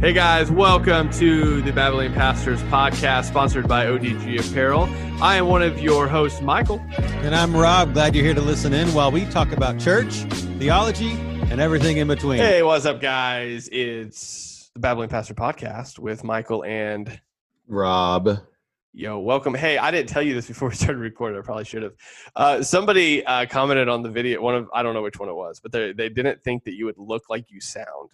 Hey guys, welcome to the Babylon Pastors podcast sponsored by ODG Apparel. I am one of your hosts, Michael. And I'm Rob. Glad you're here to listen in while we talk about church, theology, and everything in between. Hey, what's up, guys? It's the Babylon Pastor podcast with Michael and Rob. Yo, welcome. Hey, I didn't tell you this before we started recording. I probably should have. Uh, somebody uh, commented on the video. One of I don't know which one it was, but they they didn't think that you would look like you sound.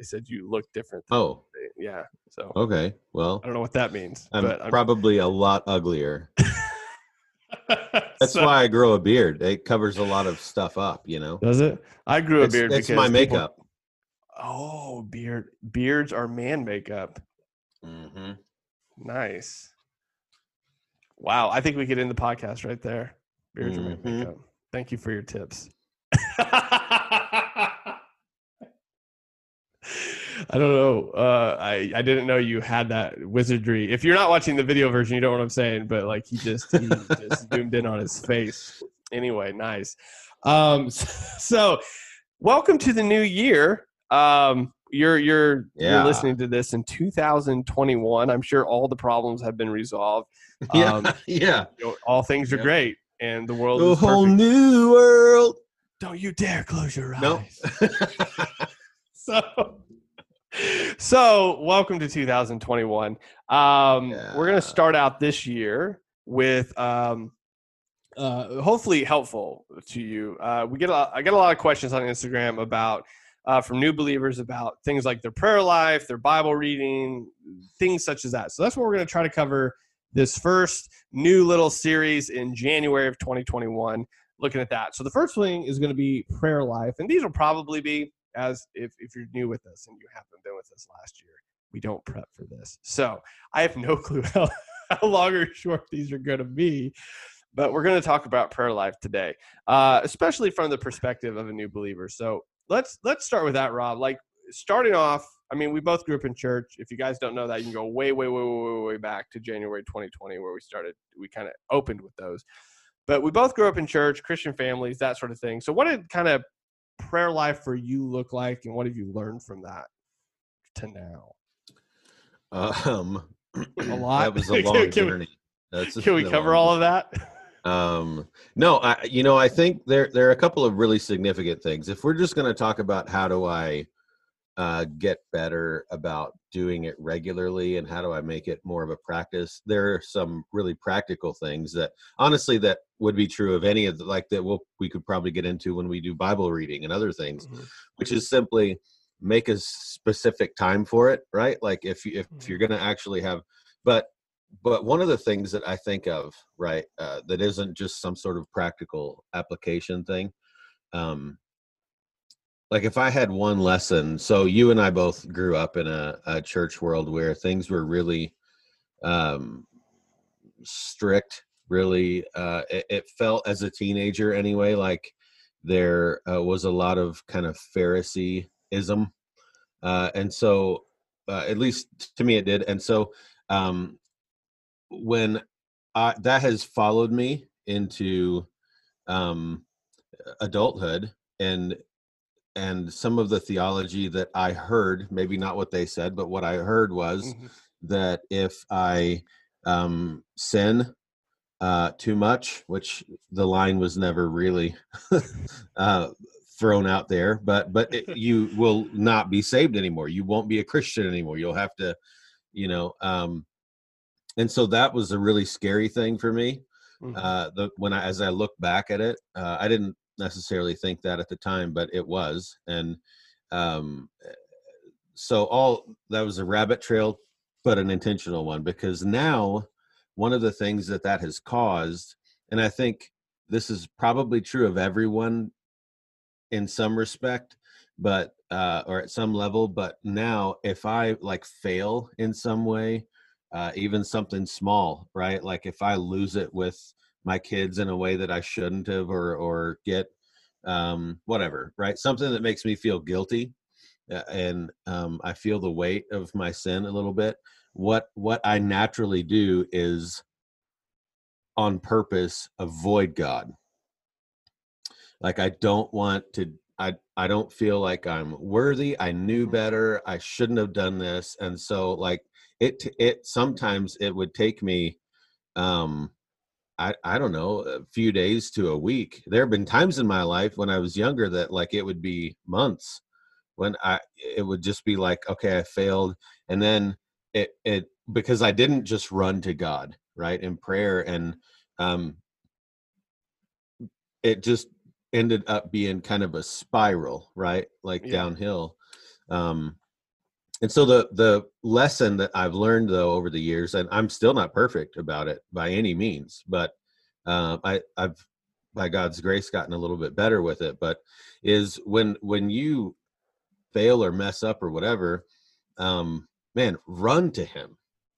They said you look different. than- Oh, yeah. So okay. Well, I don't know what that means. I'm but I'm, probably a lot uglier. That's So- why I grow a beard. It covers a lot of stuff up, you know. Does it? I grew a It's, beard it's because my people- makeup. Oh, beard. Beards are man makeup. Mm-hmm. Nice. Wow. I think we could end the podcast right there. Beards are man Mhm. makeup. Thank you for your tips. I don't know. Uh, I I didn't know you had that wizardry. If you're not watching the video version, you don't know what I'm saying. But like he just he just zoomed in on his face. Anyway, nice. Um, so welcome to the new year. Um, you're you're you're listening to this in 2021. I'm sure all the problems have been resolved. Yeah, Um, yeah. You know, all things are great, and the world The whole perfect. new world. Don't you dare close your eyes. Nope. so so welcome to 2021 um we're gonna start out this year with um uh hopefully helpful to you. Uh we get a lot, i get a lot of questions on instagram about uh, from new believers about things like their prayer life their bible reading things such as that. So that's what we're going to try to cover this first new little series in january of 2021 looking at that. So the first thing is going to be prayer life and these will probably be as if, if you're new with us and you haven't been with us last year we don't prep for this. So i have no clue how, how long or short these are going to be but we're going to talk about prayer life today uh, especially from the perspective of a new believer. So let's let's start with that rob. Like starting off i mean we both grew up in church. If you guys don't know that you can go way way way way way, way back to january 2020 where we started we kind of opened with those. But we both grew up in church christian families that sort of thing. So what did kind of prayer life for you look like and what have you learned from that to now Um, A lot? That was a long can journey. That's can we cover all of that Um, no, I, you know, I think there there are a couple of really significant things. If we're just going to talk about how do I uh, get better about doing it regularly and how do I make it more of a practice, there are some really practical things that honestly that would be true of any of the like that we'll, we could probably get into when we do Bible reading and other things, which is simply make a specific time for it, right? Like if if, if you're going to actually have, but but one of the things that I think of, right, uh, that isn't just some sort of practical application thing, um, like if I had one lesson, so you and I both grew up in a, a church world where things were really um, strict. Really, uh, it, it felt as a teenager anyway, like there uh, was a lot of kind of Phariseeism, uh, and so uh, at least to me it did. And so um, when I, that has followed me into um, adulthood and and some of the theology that I heard, maybe not what they said, but what I heard was Mhm. that if I um, sin uh, too much, which the line was never really uh, thrown out there, but but it, you will not be saved anymore. You won't be a Christian anymore. You'll have to, you know. Um, and so that was a really scary thing for me. Mhm. Uh, the when I as I look back at it, uh, I didn't necessarily think that at the time, but it was, and um, so all that was a rabbit trail, but an intentional one because now one of the things that that has caused, and I think this is probably true of everyone in some respect, but uh, or at some level. But now, if I like fail in some way, uh, even something small, right? Like if I lose it with my kids in a way that I shouldn't have, or or get um, whatever, right? Something that makes me feel guilty, uh, and um, I feel the weight of my sin a little bit. What what I naturally do is on purpose avoid God. Like I don't want to I I don't feel like I'm worthy. I knew better. I shouldn't have done this. And so like it it sometimes it would take me um I I don't know, a few days to a week. There have been times in my life when I was younger that like it would be months when I it would just be like okay, I failed and then it it because I didn't just run to God, right? In prayer and um it just ended up being kind of a spiral, right? Like Yeah. downhill. Um, and so the the lesson that I've learned though over the years, and I'm still not perfect about it by any means, but uh, I I've by God's grace gotten a little bit better with it. But is when when you fail or mess up or whatever, um, man, run to Him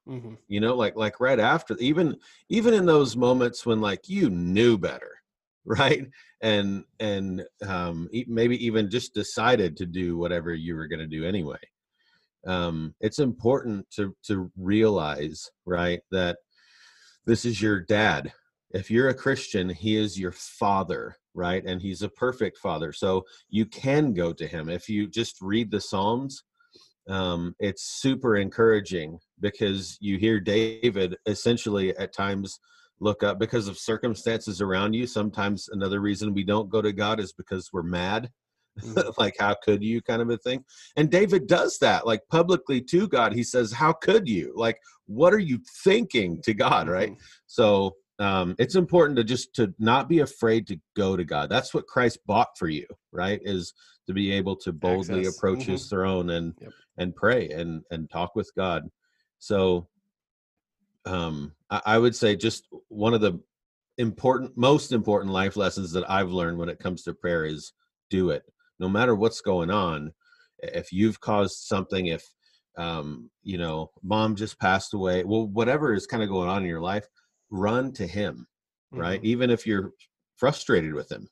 Mhm. you know like like right after even even in those moments when like you knew better right and and um maybe even just decided to do whatever you were going to do anyway um it's important to to realize right that this is your dad if you're a christian he is your father right and he's a perfect father so you can go to him if you just read the psalms um, it's super encouraging because you hear David essentially at times look up because of circumstances around you. Sometimes another reason we don't go to God is because we're mad. Mhm. like, how could you kind of a thing? And David does that like publicly to God. He says, How could you? Like, what are you thinking to God, right? Mhm. So um, it's important to just to not be afraid to go to God. That's what Christ bought for you, right? Is to be able to boldly Access. approach His throne and Yep. and pray and and talk with God. So um, I, I would say just one of the important, most important life lessons that I've learned when it comes to prayer is do it, no matter what's going on. If you've caused something, if um, you know, mom just passed away, well, whatever is kind of going on in your life, run to him, right? Mhm. Even if you're frustrated with him,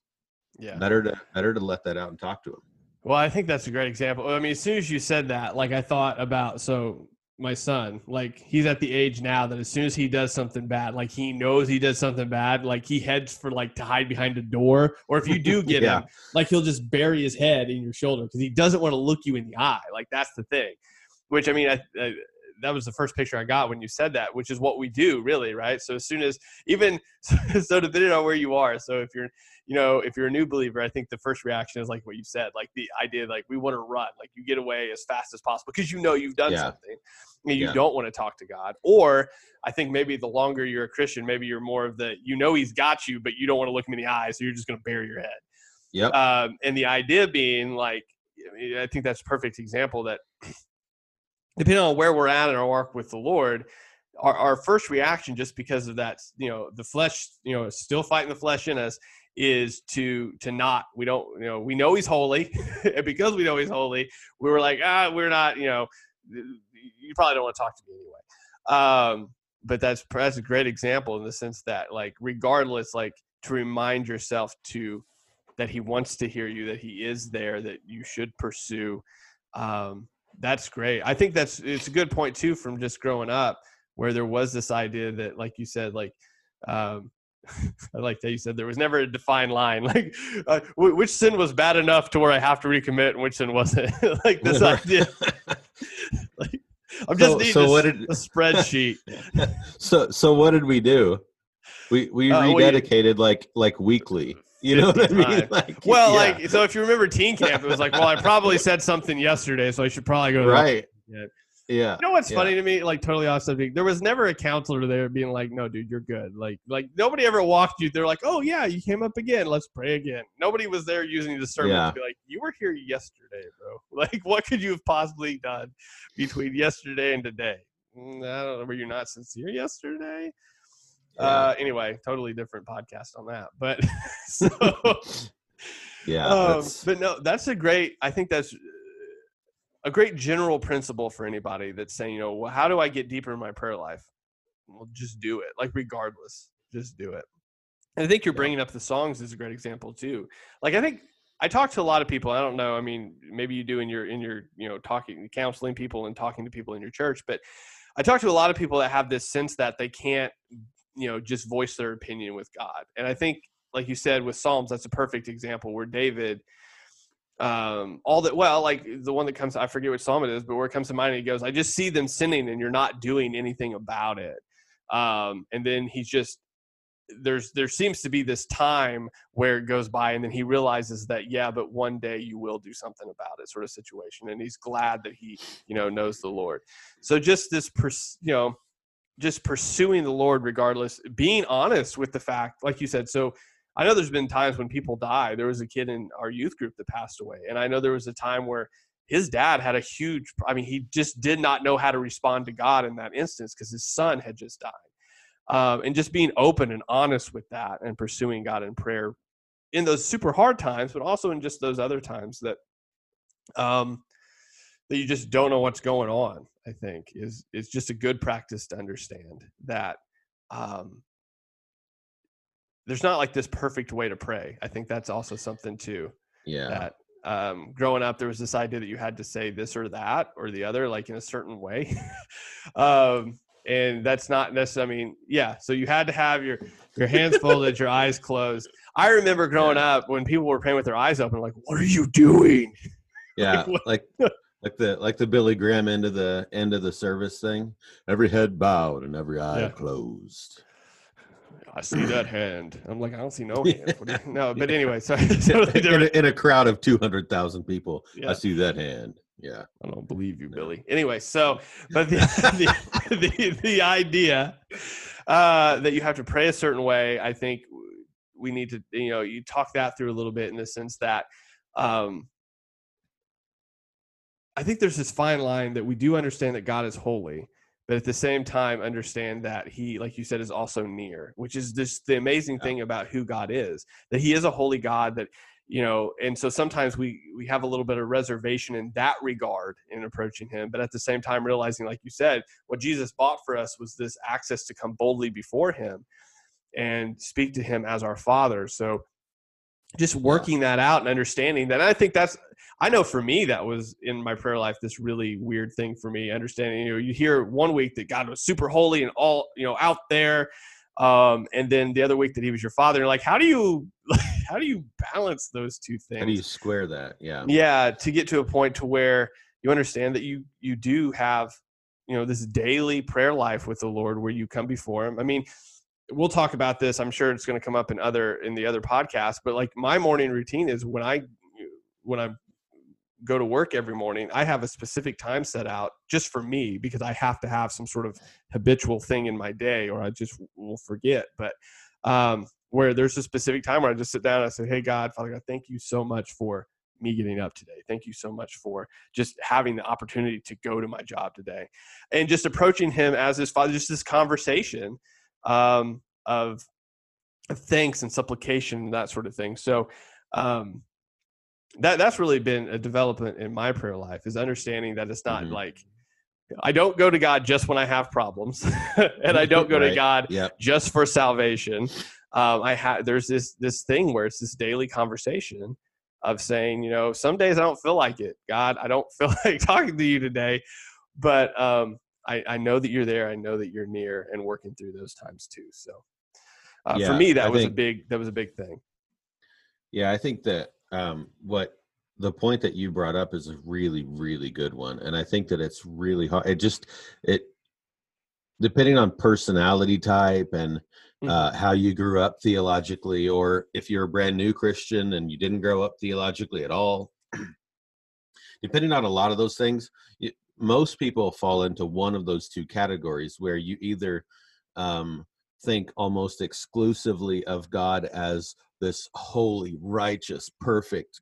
Yeah. better to better to let that out and talk to him. Well, I think that's a great example. I mean, as soon as you said that, like I thought about so my son, like he's at the age now that as soon as he does something bad, like he knows he does something bad, like he heads for like to hide behind a door, or if you do get Yeah. him, like he'll just bury his head in your shoulder because he doesn't want to look you in the eye. Like that's the thing. Which I mean, I, I, that was the first picture I got when you said that, which is what we do, really, right? So as soon as even so, depending on where you are, so if you're you know, if you're a new believer, I think the first reaction is like what you said, like the idea, like we want to run, like you get away as fast as possible because you know you've done Yeah. something and you Yeah. don't want to talk to God. Or I think maybe the longer you're a Christian, maybe you're more of the, you know, He's got you, but you don't want to look Him in the eye, so you're just going to bury your head. Yep. Um, and the idea being like, I mean, I think that's a perfect example that depending on where we're at in our walk with the Lord, our, our first reaction, just because of that, you know, the flesh, you know, still fighting the flesh in us, is to to not. We don't, you know, we know He's holy, and because we know He's holy, we were like, ah, we're not, you know, you probably don't want to talk to me anyway. Um, but that's that's a great example in the sense that, like, regardless, like, to remind yourself to that He wants to hear you, that He is there, that you should pursue. Um, that's great. I think that's it's a good point too from just growing up where there was this idea that like you said like um I like that you said there was never a defined line like uh, wh- which sin was bad enough to where I have to recommit and which sin wasn't like this idea like I'm just So- needing so a, what did- a spreadsheet so so what did we do? We we Uh, well, you- rededicated like like weekly. You know what I mean? Like well yeah, like so if you remember teen camp it was like well I probably said something yesterday so I should probably go right. Yeah. Yeah. You know what's Yeah. funny to me? Like totally off subject. There was never a counselor there being like, "No, dude, you're good." Like, like nobody ever walked you. They're like, "Oh yeah, you came up again. Let's pray again." Nobody was there using the sermon Yeah. to be like, "You were here yesterday, bro. Like, what could you have possibly done between yesterday and today?" "Mm, I don't know. Were you not sincere yesterday? Uh, anyway, totally different podcast on that. But so, yeah. um, but no, that's a great. I think that's a great general principle for anybody that's saying, you know, well, how do I get deeper in my prayer life? Well, just do it. Like regardless, just do it. And I think you're Yeah. bringing up the Psalms is a great example too. Like I think I talk to a lot of people. I don't know. I mean, maybe you do in your in your you know talking counseling people and talking to people in your church, but I talk to a lot of people that have this sense that they can't you know just voice their opinion with God. And I think like you said with Psalms, that's a perfect example where David um, all that well like the one that comes i forget which psalm it is but where it comes to mind he goes i just see them sinning and you're not doing anything about it. Um, and then he's just there's there seems to be this time where it goes by and then he realizes that yeah but one day you will do something about it sort of situation. And he's glad that he you know knows the lord. So just this you know just pursuing the lord regardless being honest with the fact like you said so i know there's been times when people die there was a kid in our youth group that passed away and i know there was a time where his dad had a huge i mean he just did not know how to respond to god in that instance because his son had just died um, and just being open and honest with that and pursuing God in prayer in those super hard times, but also in just those other times that um, that you just don't know what's going on. I think is is just a good practice to understand that um, there's not like this perfect way to pray. I think that's also something too. Yeah. That um, growing up, there was this idea that you had to say this or that or the other, like in a certain way. um, and that's not necessarily. I mean, yeah. So you had to have your your hands folded, your eyes closed. I remember growing Yeah. up when people were praying with their eyes open, like, "What are you doing?" Yeah, what- like like the like the Billy Graham end of the end of the service thing. Every head bowed and every eye Yeah. closed. I see that hand. I'm like, I don't see no do you- no, but anyway, so totally in, a, in a crowd of two hundred thousand people, Yeah. I see that hand. Yeah, I don't believe you, No. Billy. Anyway, so but the the, the, the idea uh, that you have to pray a certain way, I think we need to you know you talk that through a little bit in the sense that um, I think there's this fine line that we do understand that God is holy, but at the same time understand that He, like you said, is also near, which is just the amazing Yeah. thing about who God is. That He is a holy God. That you know, and so sometimes we we have a little bit of reservation in that regard in approaching Him, but at the same time realizing, like you said, what Jesus bought for us was this access to come boldly before Him and speak to Him as our Father. So just working that out and understanding that i think that's i know for me that was in my prayer life this really weird thing for me understanding you know you hear one week that god was super holy and all you know out there um and then the other week that he was your father and like how do you how do you balance those two things how do you square that? Yeah, yeah to get to a point to where you understand that you you do have you know this daily prayer life with the lord where you come before him. I mean we'll talk about this i'm sure it's going to come up in other in the other podcasts but like my morning routine is when i when i go to work every morning i have a specific time set out just for me because i have to have some sort of habitual thing in my day or i just will forget but um where there's a specific time where i just sit down and i say hey god father god thank you so much for me getting up today. Thank you so much for just having the opportunity to go to my job today and just approaching him as his father, just this conversation um, of, thanks and supplication and that sort of thing. So, um, that that's really been a development in my prayer life is understanding that it's not Mhm. like I don't go to God just when I have problems, and I don't go to God Yep. just for salvation. Um, I have there's this this thing where it's this daily conversation of saying, you know, some days I don't feel like it. God, I don't feel like talking to you today, but um, I, I know that you're there. I know that you're near and working through those times too. So uh, for me, that I was a big that was a big thing. Yeah, I think that um, what the point that you brought up is a really, really good one, and I think that it's really hard. It just it depending on personality type and uh, how you grew up theologically, or if you're a brand new Christian and you didn't grow up theologically at all. depending on a lot of those things, you, most people fall into one of those two categories where you either um, think almost exclusively of God as this holy, righteous, perfect,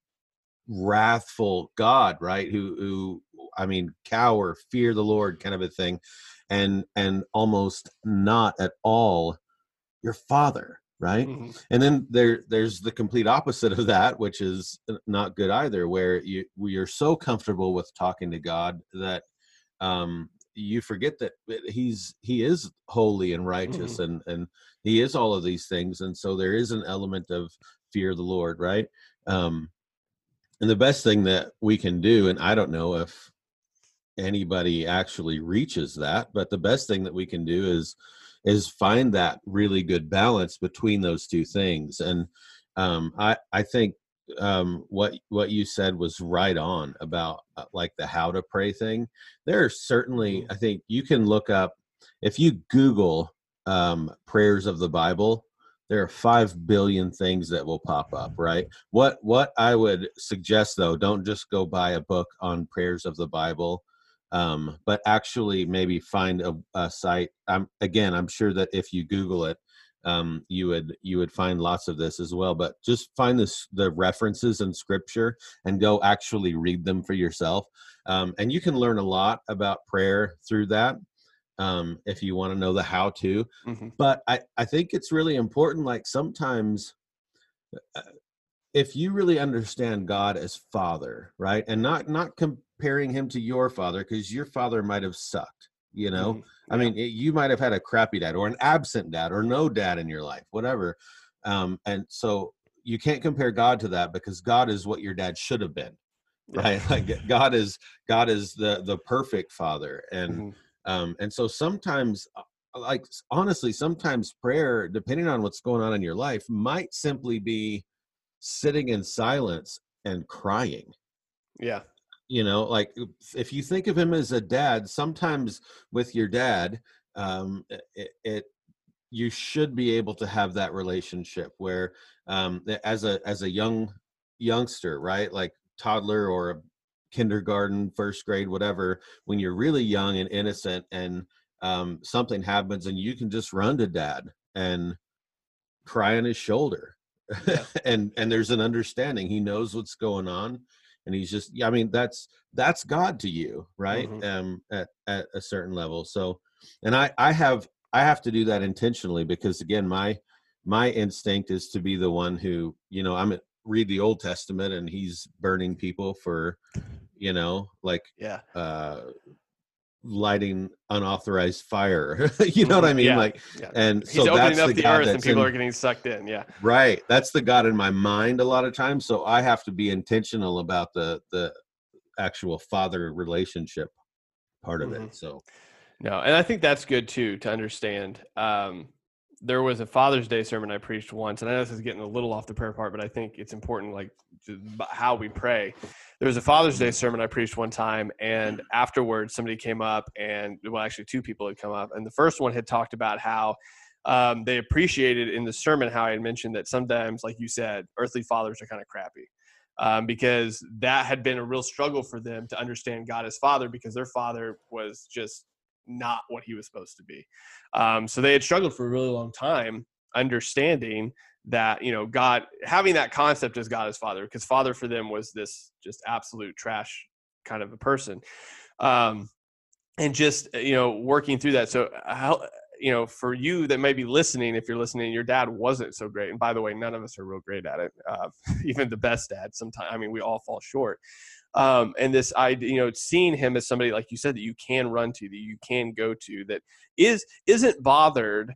wrathful God, right? Who, who, I mean, cower, fear the Lord, kind of a thing, and and almost not at all your Father, right? Mhm. and then there there's the complete opposite of that which is not good either where you we are so comfortable with talking to god that um you forget that he's he is holy and righteous and and he is all of these things and so there is an element of fear of the lord right? Um and the best thing that we can do and i don't know if anybody actually reaches that but the best thing that we can do is is find that really good balance between those two things and um, I, I think um, what what you said was right on about uh, like the how to pray thing. There are certainly, Mm-hmm. I think you can look up if you Google um, prayers of the Bible. There are five billion things that will pop up. Right. What what I would suggest though, don't just go buy a book on prayers of the Bible. Um, but actually maybe find a, a site. I'm again, I'm sure that if you Google it, um, you would you would find lots of this as well. But just find this the references in Scripture and go actually read them for yourself. Um, and you can learn a lot about prayer through that um, if you want to know the how to. Mhm. But I I think it's really important. Like sometimes. uh, If you really understand God as Father, right, and not not comparing Him to your father, because your father might have sucked, you know, Mhm. I mean, it- you might have had a crappy dad or an absent dad or no dad in your life, whatever. Um, and so you can't compare God to that because God is what your dad should have been, Yeah. right? Like God is God is the the perfect father, and Mhm. um, and so sometimes, uh, like honestly, sometimes prayer, depending on what's going on in your life, might simply be sitting in silence and crying Yeah. You know like if- you think of him as a dad sometimes with your dad um it, it you should be able to have that relationship where um as a as a young youngster right? Like toddler or a kindergarten first grade whatever when you're really young and innocent and um something happens and you can just run to dad and cry on his shoulder Yeah. and and there's an understanding. He knows what's going on and he's just yeah, i mean that's that's god to you right Mhm. um at at a certain level so and i i have i have to do that intentionally because again my my instinct is to be the one who you know i'm read the old testament and he's burning people for you know like Yeah. uh lighting unauthorized fire you know what i Mhm. mean Yeah. like Yeah. and He's so opening that's up the, the, earth and people in- are getting sucked in. Yeah. right that's the god in my mind a lot of times so i have to be intentional about the the actual father relationship part of Mhm. it so No, and I think that's good too to understand. Um, there was a Father's Day sermon I preached once, and I know this is getting a little off the prayer part, but I think it's important, like how we pray. There was a Father's Day sermon I preached one time, and afterwards somebody came up, and well, actually two people had come up, and the first one had talked about how um, they appreciated in the sermon how I had mentioned that sometimes, like you said, earthly fathers are kind of crappy. Um, because that had been a real struggle for them to understand God as Father because their father was just not what he was supposed to be. Um, so they had struggled for a really long time understanding that, you know, God, having that concept as God as Father, because Father for them was this just absolute trash kind of a person. Um, and just, you know, working through that. So, how, you know, for you that may be listening, if you're listening, your dad wasn't so great. And by the way, none of us are real great at it. Uh, even the best dad, sometimes, I mean, we all fall short um, and this idea, you know, seeing him as somebody like you said that you can run to, that you can go to, that is isn't bothered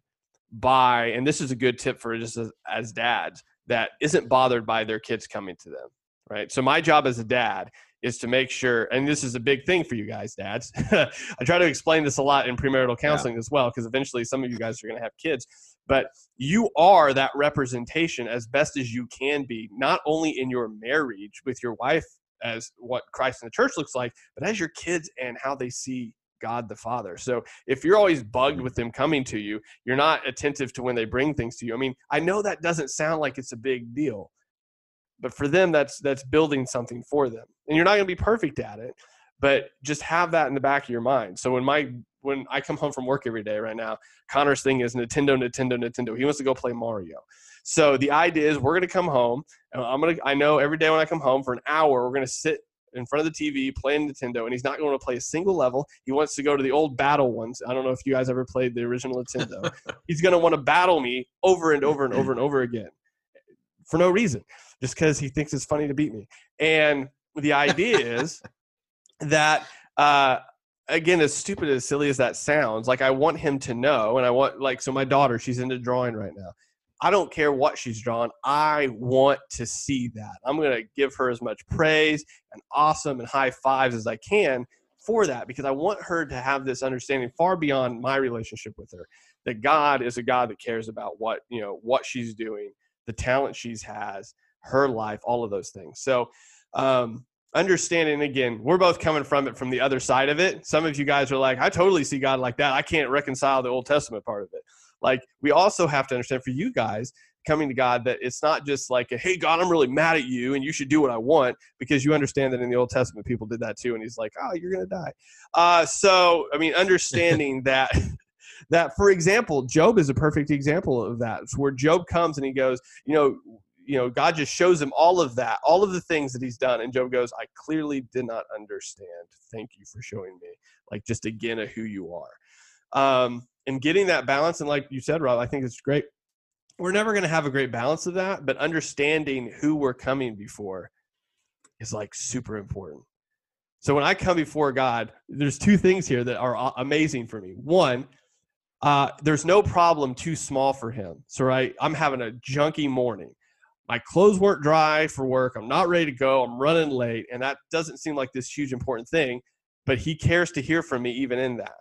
by, and this is a good tip for just as, as dads, that isn't bothered by their kids coming to them, right? So my job as a dad is to make sure, and this is a big thing for you guys, dads. I try to explain this a lot in premarital counseling as well, because eventually some of you guys are going to have kids, but you are that representation as best as you can be, not only in your marriage with your wife as what Christ in the church looks like, but as your kids and how they see God the Father. So if you're always bugged with them coming to you, you're not attentive to when they bring things to you. I mean, I know that doesn't sound like it's a big deal, but for them, that's that's building something for them. And you're not going to be perfect at it, but just have that in the back of your mind. So when my when I come home from work every day right now, Connor's thing is Nintendo, Nintendo, Nintendo. He wants to go play Mario. So the idea is we're going to come home and I'm gonna. I know every day when I come home for an hour, we're gonna sit in front of the TV playing Nintendo, and he's not going to play a single level. He wants to go to the old battle ones. I don't know if you guys ever played the original Nintendo. he's gonna want to battle me over and over and over and over again for no reason, just because he thinks it's funny to beat me. And the idea is that. Uh, again as stupid as silly as that sounds like i want him to know and i want like so my daughter she's into drawing right now I don't care what she's drawn. I want to see that. I'm going to give her as much praise and awesome and high fives as I can for that because I want her to have this understanding far beyond my relationship with her that God is a God that cares about what, you know, what she's doing, the talent she's has, her life, all of those things. So, um, understanding again, we're both coming from it from the other side of it. Some of you guys are like, I totally see God like that. I can't reconcile the Old Testament part of it. Like, we also have to understand for you guys coming to God that it's not just like, a, hey, God, I'm really mad at you and you should do what I want because you understand that in the Old Testament, people did that too. And he's like, oh, you're going to die. Uh, so, I mean, understanding that. that for example job is a perfect example of that it's where job comes and he goes you know you know god just shows him all of that all of the things that he's done and job goes i clearly did not understand thank you for showing me like just again of who you are um and getting that balance and like you said rob i think it's great we're never going to have a great balance of that but understanding who we're coming before is like super important so when i come before god there's two things here that are amazing for me one uh, there's no problem too small for him. So, right, I'm having a junky morning. My clothes weren't dry for work. I'm not ready to go. I'm running late. And that doesn't seem like this huge important thing, but he cares to hear from me even in that.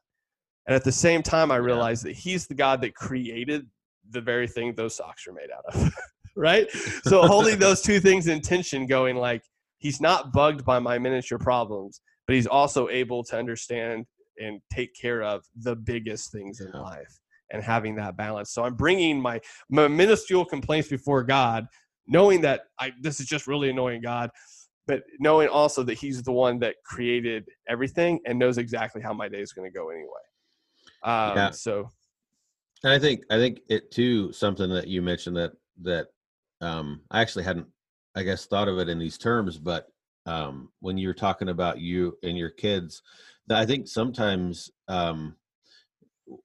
And at the same time, I realize yeah. that he's the God that created the very thing those socks are made out of. right? So, holding those two things in tension, going like, he's not bugged by my miniature problems, but he's also able to understand and take care of the biggest things in life and having that balance. So I'm bringing my, my minuscule complaints before God, knowing that I this is just really annoying God, but knowing also that He's the one that created everything and knows exactly how my day is going to go anyway. Um, yeah. So, and I think I think it too something that you mentioned that that um, I actually hadn't I guess thought of it in these terms, but um, when you're talking about you and your kids I think sometimes um,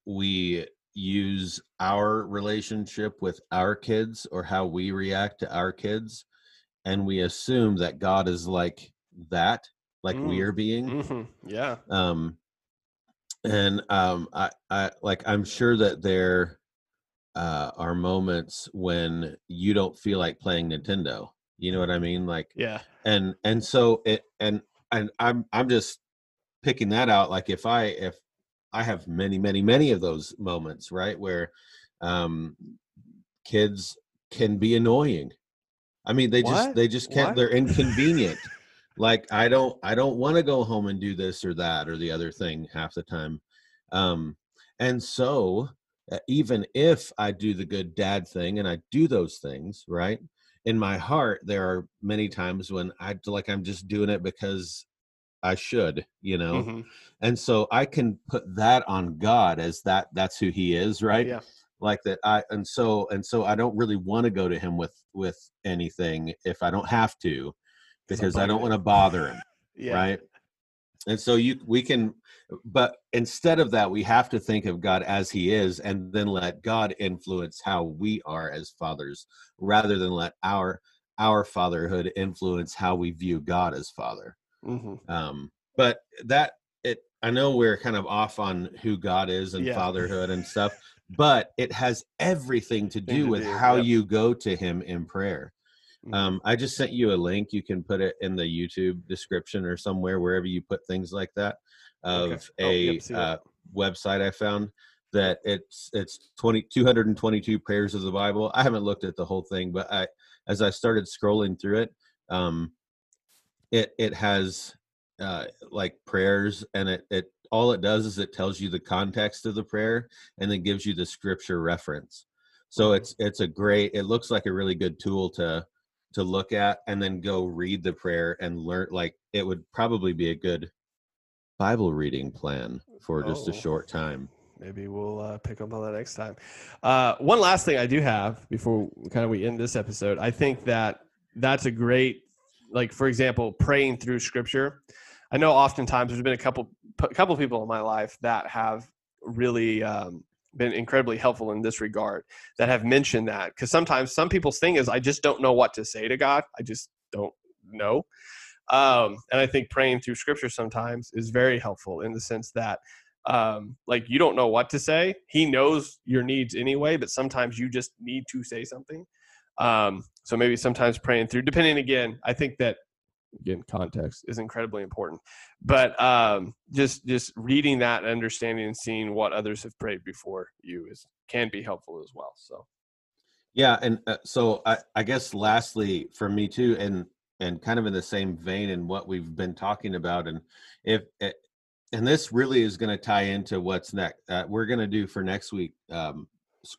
we use our relationship with our kids or how we react to our kids, and we assume that God is like that, like mm. we're being. Mm-hmm. Yeah. Um, and um, I, I like I'm sure that there uh, are moments when you don't feel like playing Nintendo. You know what I mean? Like, yeah. And and so it and and I'm I'm just picking that out like if i if i have many many many of those moments right where um kids can be annoying i mean they what? just they just can't what? they're inconvenient like i don't i don't want to go home and do this or that or the other thing half the time um and so uh, even if i do the good dad thing and i do those things right in my heart there are many times when i like i'm just doing it because I should, you know. Mm-hmm. And so I can put that on God as that that's who he is, right? Yeah. Like that I and so and so I don't really want to go to him with with anything if I don't have to because I don't want to bother him. yeah. Right? And so you we can but instead of that we have to think of God as he is and then let God influence how we are as fathers rather than let our our fatherhood influence how we view God as father. Mm-hmm. Um, but that it, I know we're kind of off on who God is and yeah. fatherhood and stuff, but it has everything to do with how yep. you go to Him in prayer. Mm-hmm. Um, I just sent you a link. You can put it in the YouTube description or somewhere wherever you put things like that of okay. oh, a yep, uh, website I found that it's it's 20 222 prayers of the bible i haven't looked at the whole thing but i as i started scrolling through it um it it has uh, like prayers, and it it all it does is it tells you the context of the prayer and then gives you the scripture reference. So mm-hmm. it's it's a great. It looks like a really good tool to to look at and then go read the prayer and learn. Like it would probably be a good Bible reading plan for just oh. a short time maybe we'll uh, pick up on that next time. Uh, one last thing I do have before kind of we end this episode, I think that that's a great like for example, praying through scripture. I know oftentimes there's been a couple a couple people in my life that have really um, been incredibly helpful in this regard that have mentioned that because sometimes some people's thing is I just don't know what to say to God. I just don't know. Um, and I think praying through scripture sometimes is very helpful in the sense that um, like you don't know what to say. He knows your needs anyway, but sometimes you just need to say something. Um, so maybe sometimes praying through, depending again, I think that again context is incredibly important. But um, just just reading that and understanding and seeing what others have prayed before you is can be helpful as well. So Yeah, and uh, so I, I guess lastly for me too, and and kind of in the same vein in what we've been talking about, and if eh, and this really is going to tie into what's next. Uh, we're going to do for next week um,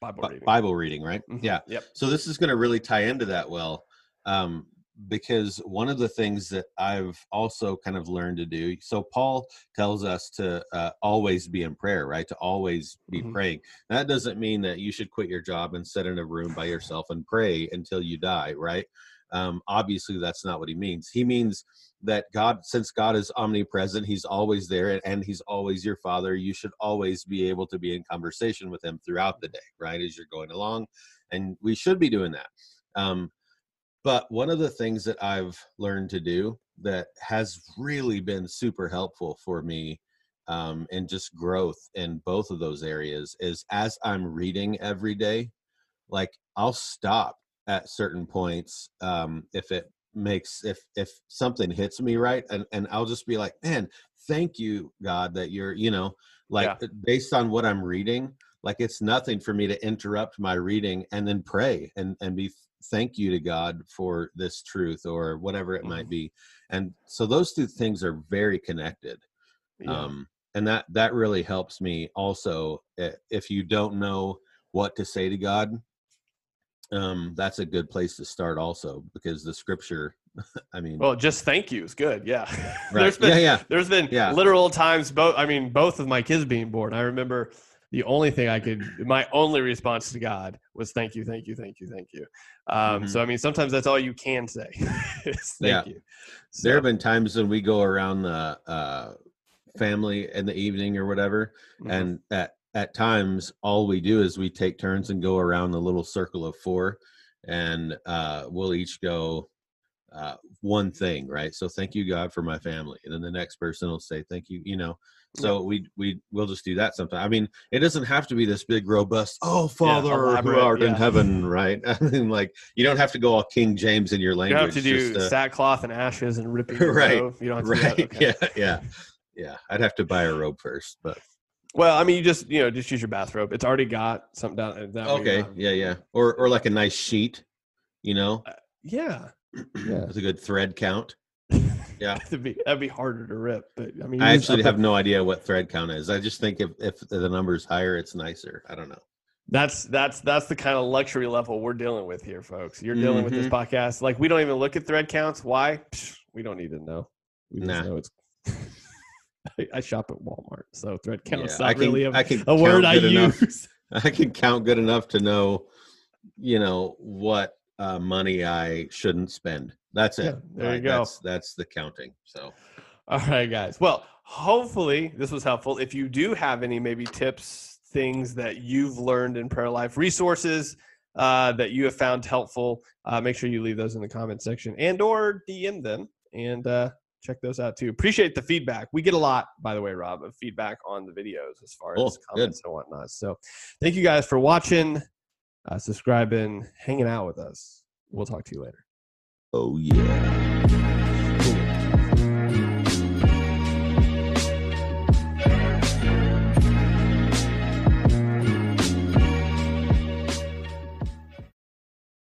Bible Bi- reading. Bible reading, right? Mhm. Yeah. Yep. So this is going to really tie into that well, um, because one of the things that I've also kind of learned to do. So Paul tells us to uh, always be in prayer, right? To always be Mhm. praying. That doesn't mean that you should quit your job and sit in a room by yourself and pray until you die, right? Um, obviously, that's not what he means. He means that God, since God is omnipresent, He's always there and He's always your Father. You should always be able to be in conversation with Him throughout the day, right? As you're going along. And we should be doing that. Um, but one of the things that I've learned to do that has really been super helpful for me um, and just growth in both of those areas is as I'm reading every day, like I'll stop at certain points um, if it makes if if something hits me right and and I'll just be like man thank you God that you're you know like Yeah. based on what I'm reading like it's nothing for me to interrupt my reading and then pray and and be thank you to God for this truth or whatever it might Mhm. be and so those two things are very connected Yeah. um and that that really helps me also if you don't know what to say to god um that's a good place to start also because the scripture i mean well, just thank you is good. Yeah. right There's been yeah yeah There's been Yeah. literal times both I mean both of my kids being born. I remember the only thing I could my only response to God was thank you, thank you, thank you, thank you. Um, Mhm. so I mean sometimes that's all you can say. is thank Yeah. you. there have been times when we go around the uh family in the evening or whatever mhm. and at at times all we do is we take turns and go around the little circle of four and uh we'll each go uh one thing right so thank you god for my family and then the next person will say thank you you know so we we we'll just do that sometimes i mean it doesn't have to be this big robust oh father who elaborate, art in heaven right i mean like you don't have to go all king james in your you language don't have to do uh, sackcloth and ashes and ripping your Right, robe. You don't have to do right that. Okay. yeah yeah yeah i'd have to buy a robe first but Well, I mean, you just you know just use your bathrobe. It's already got something down. That way okay not- yeah yeah or or like a nice sheet you know yeah. Yeah. with a good thread count Yeah. that'd be that'd be harder to rip. But I mean, i actually have no idea what thread count is i just think if if the number's higher it's nicer i don't know That's that's that's the kind of luxury level we're dealing with here, folks. You're dealing with this podcast. Like we don't even look at thread counts. Why? Psh, we don't need to know. We just Nah. know it's. I, I shop at Walmart, so thread counts Yeah, not I can, really a, I can a word I enough. use. I can count good enough to know, you know, what uh, money I shouldn't spend. That's it. Yeah, there you go. That's that's the counting. So All right, guys. Well, hopefully this was helpful. If you do have any maybe tips, things that you've learned in prayer life, resources uh, that you have found helpful, uh, make sure you leave those in the comment section and or DM them and uh, check those out too. Appreciate the feedback. We get a lot, by the way, Rob, of feedback on the videos as far Cool, as comments and whatnot. So thank you guys for watching, uh, subscribing, hanging out with us. We'll talk to you later. Oh yeah.